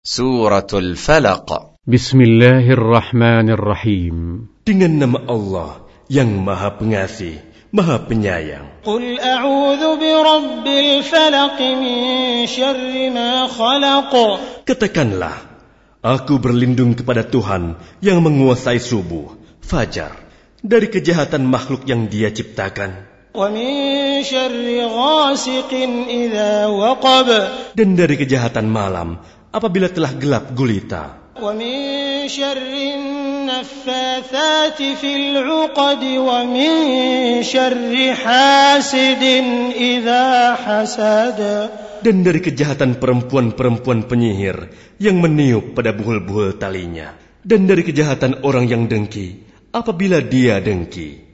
Suratul Falaq. Bismillahirrahmanirrahim. Dengan nama Allah yang maha pengasih, maha penyayang. Qul a'udhu bi rabbil falaq min syarri ma Katakanlah, aku berlindung kepada Tuhan yang menguasai subuh, fajar Dari kejahatan makhluk yang dia ciptakan. Dan dari kejahatan malam apabila telah gelap gulita. Dan dari kejahatan perempuan-perempuan penyihir yang meniup pada buhul-buhul talinya. Dan dari kejahatan orang yang dengki apabila dia dengki.